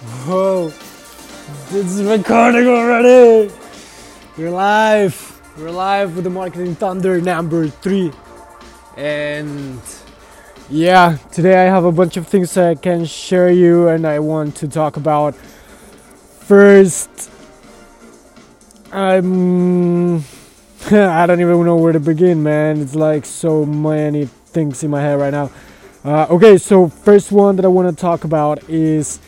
Whoa, this is recording already. We're live. We're live with the Marketing Thunder number three. And yeah, today I have a bunch of things I can share you and I want to talk about. First, I'm. I don't even know where to begin, man. It's like so many things in my head right now. Uh, okay, so first one that I want to talk about is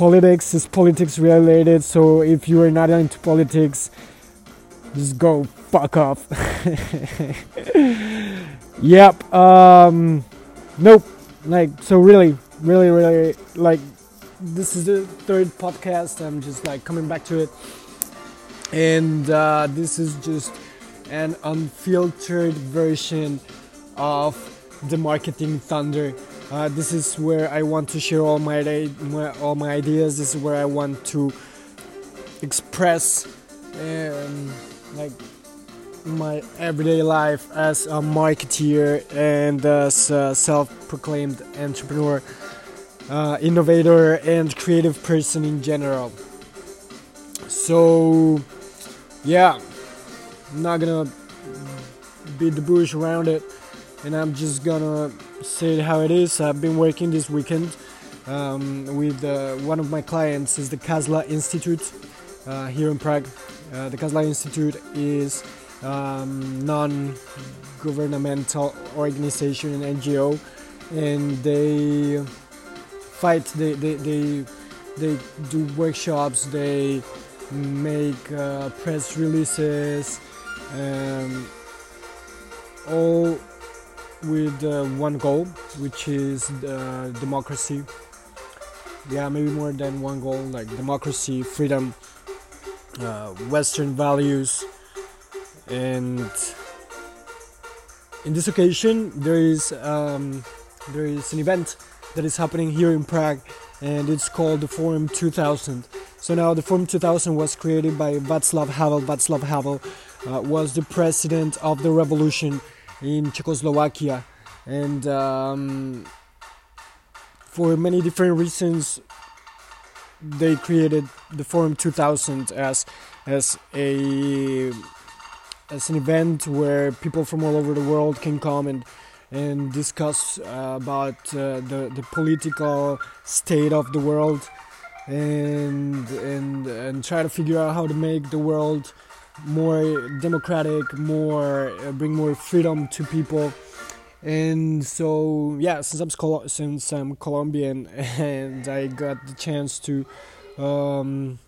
politics. Is politics related? So if you are not into politics, just go fuck off. yep. Um, nope. Like so, really, really, really, like this is the third podcast. I'm just like coming back to it, and uh, this is just an unfiltered version of the marketing thunder. Uh, this is where I want to share all my, my, all my ideas. This is where I want to express um, like my everyday life as a marketeer and as a self-proclaimed entrepreneur, uh, innovator, and creative person in general. So, yeah, I'm not gonna beat the bush around it and I'm just gonna it how it is. I've been working this weekend um, with uh, one of my clients is the CASLA Institute uh, here in Prague. Uh, the CASLA Institute is um, non-governmental organization and NGO, and they fight. They they they, they do workshops. They make uh, press releases. Um, all with uh, one goal, which is uh, democracy. Yeah, maybe more than one goal, like democracy, freedom, uh, Western values, and in this occasion, there is um, there is an event that is happening here in Prague, and it's called the Forum 2000. So now the Forum 2000 was created by Václav Havel. Václav Havel uh, was the president of the revolution in Czechoslovakia, and um, for many different reasons, they created the Forum 2000 as as a as an event where people from all over the world can come and and discuss uh, about uh, the the political state of the world and and and try to figure out how to make the world more democratic, more uh, bring more freedom to people. And so yeah, since I'm Col- since I'm Colombian and I got the chance to um,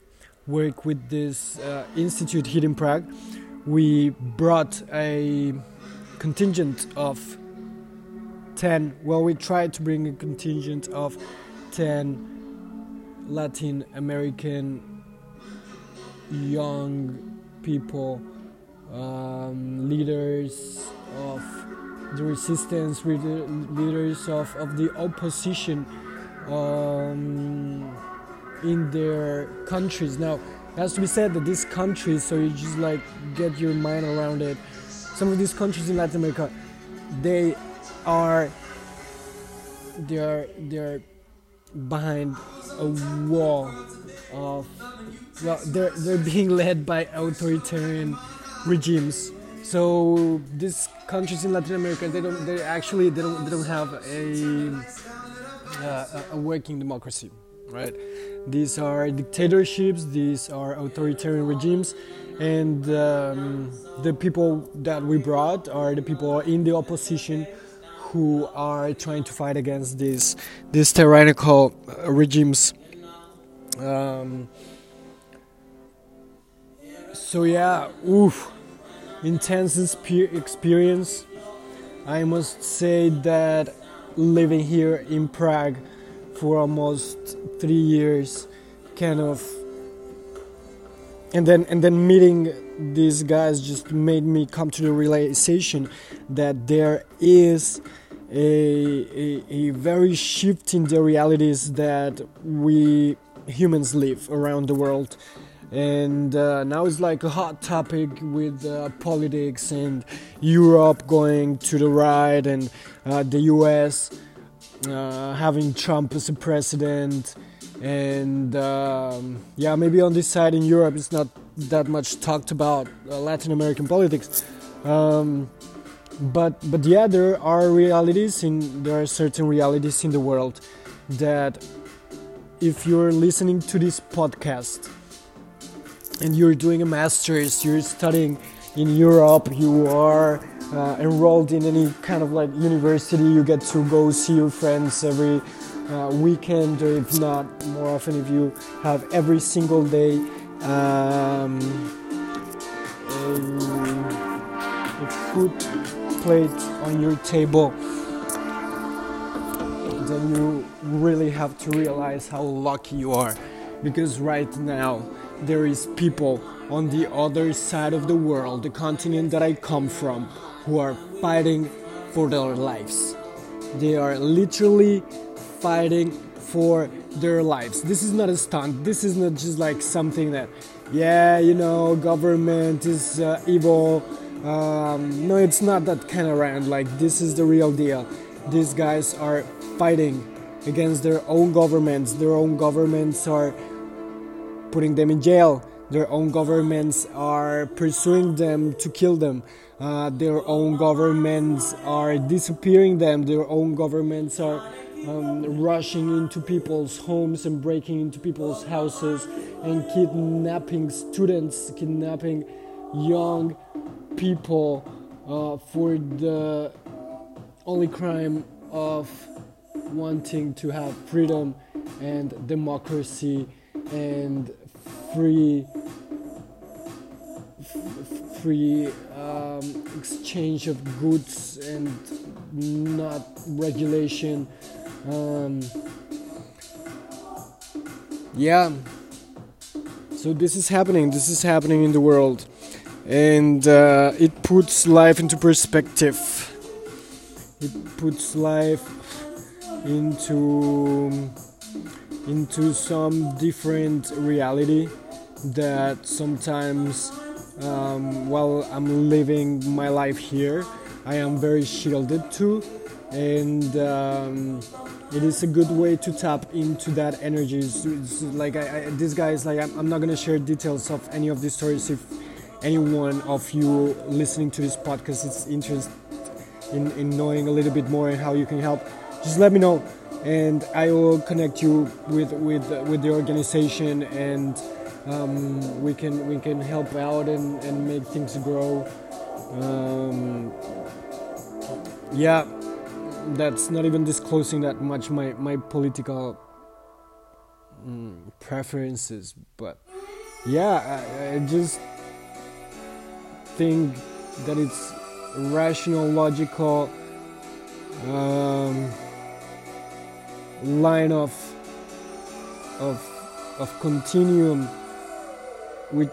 work with this uh, institute here in Prague, we brought a contingent of 10 well we tried to bring a contingent of 10 latin american young people, um, leaders of the resistance, leaders of, of the opposition um, in their countries. Now, it has to be said that these countries, so you just like get your mind around it. Some of these countries in Latin America, they are they are they are behind a wall of well, they're they're being led by authoritarian regimes. So these countries in Latin America, they don't, they actually they don't they don't have a uh, a working democracy, right? These are dictatorships. These are authoritarian regimes, and um, the people that we brought are the people in the opposition who are trying to fight against these these tyrannical regimes. Um, so yeah, oof, intense experience. I must say that living here in Prague for almost three years, kind of, and then and then meeting these guys just made me come to the realization that there is a, a, a very shift in the realities that we humans live around the world and uh, now it's like a hot topic with uh, politics and Europe going to the right and uh, the US uh, having Trump as a president and um, yeah, maybe on this side in Europe it's not that much talked about uh, Latin American politics. Um, but but yeah, there are realities in there are certain realities in the world that if you're listening to this podcast and you're doing a master's, you're studying in Europe, you are uh, enrolled in any kind of like university, you get to go see your friends every uh, weekend, or if not more often, if you have every single day um, a, a food plate on your table, then you really have to realize how lucky you are because right now there is people on the other side of the world, the continent that I come from, who are fighting for their lives. They are literally fighting for their lives. This is not a stunt. This is not just like something that, yeah, you know, government is uh, evil. Um, no, it's not that kind of rant. Like, this is the real deal. These guys are fighting against their own governments. Their own governments are putting them in jail. Their own governments are pursuing them to kill them. Uh, their own governments are disappearing them. Their own governments are um, rushing into people's homes and breaking into people's houses and kidnapping students, kidnapping young people uh, for the only crime of wanting to have freedom and democracy and free free um, exchange of goods and not regulation um, yeah. So this is happening this is happening in the world. And uh, it puts life into perspective. It puts life into into some different reality that sometimes um, while I'm living my life here I am very shielded to. And um, it is a good way to tap into that energy. It's, like I, I, this guy is like I'm, I'm not gonna share details of any of these stories if any one of you listening to this podcast is interested in, in knowing a little bit more and how you can help. Just let me know and I will connect you with with with the organization, and um, we can we can help out and, and make things grow. Um, yeah, that's not even disclosing that much my my political mm, preferences, but yeah, I, I just think that it's rational, logical. Um, line of of of continuum which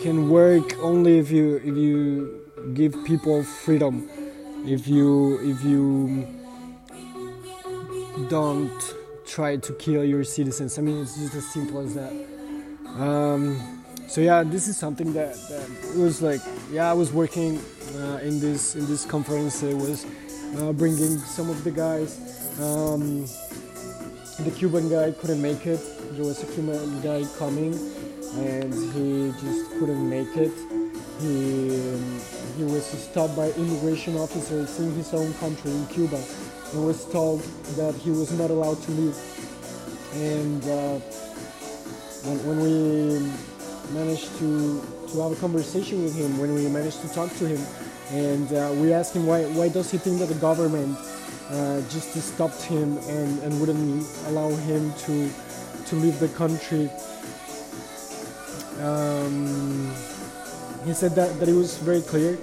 can work only if you if you give people freedom. If you if you don't try to kill your citizens. I mean it's just as simple as that. Um, so yeah this is something that, that was like yeah i was working uh, in this in this conference. It was uh, bringing some of the guys um, the Cuban guy couldn't make it. There was a Cuban guy coming, and he just couldn't make it. He um, he was stopped by immigration officers in his own country, in Cuba, and was told that he was not allowed to leave. And uh, when, when we managed to to have a conversation with him, when we managed to talk to him, and uh, we asked him why why does he think that the government uh, just stopped him and, and wouldn't allow him to to leave the country. Um, he said that, that it was very clear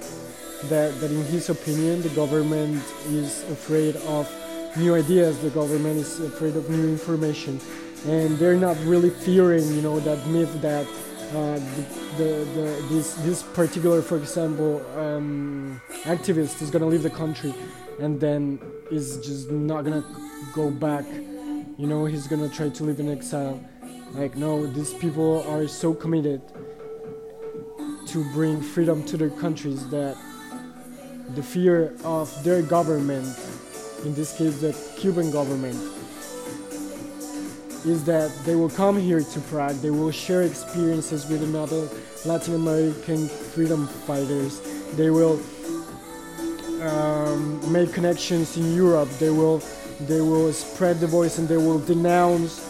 that, that in his opinion the government is afraid of new ideas, the government is afraid of new information, and they're not really fearing, you know, that myth that uh, the, the, the, this this particular, for example, um, activist is gonna leave the country and then is just not gonna go back. You know, he's gonna try to live in exile. Like, no, these people are so committed to bring freedom to their countries that the fear of their government, in this case the Cuban government, is that they will come here to Prague, they will share experiences with another Latin American freedom fighters, they will um, make connections in Europe, they will they will spread the voice and they will denounce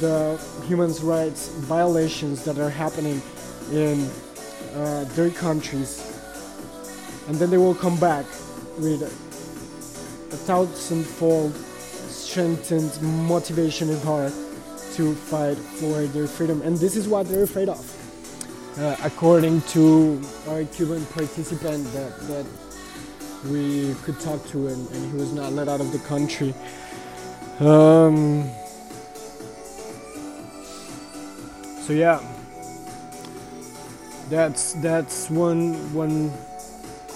the human rights violations that are happening in uh, their countries. And then they will come back with a thousandfold strengthened motivation and heart to fight for their freedom and this is what they're afraid of. Uh, according to our Cuban participant that, that we could talk to and, and he was not let out of the country. Um, so yeah. That's that's one one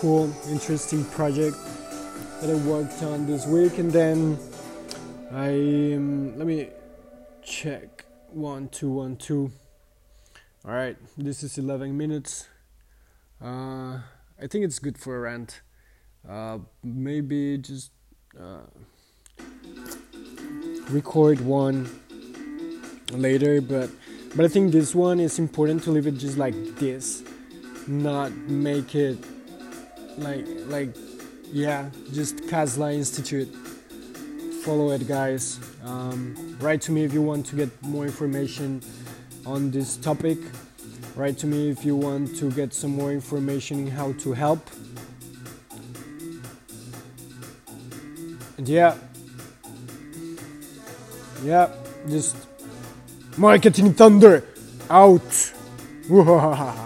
cool interesting project that I worked on this week and then I um, let me check one two one two. All right this is 11 minutes. Uh, I think it's good for a rant. Uh, maybe just uh, record one later but but I think this one is important to leave it just like this not make it like like yeah just CASLA Institute follow it guys. Um, write to me if you want to get more information on this topic. Write to me if you want to get some more information on how to help. And yeah. Yeah just marketing thunder. Out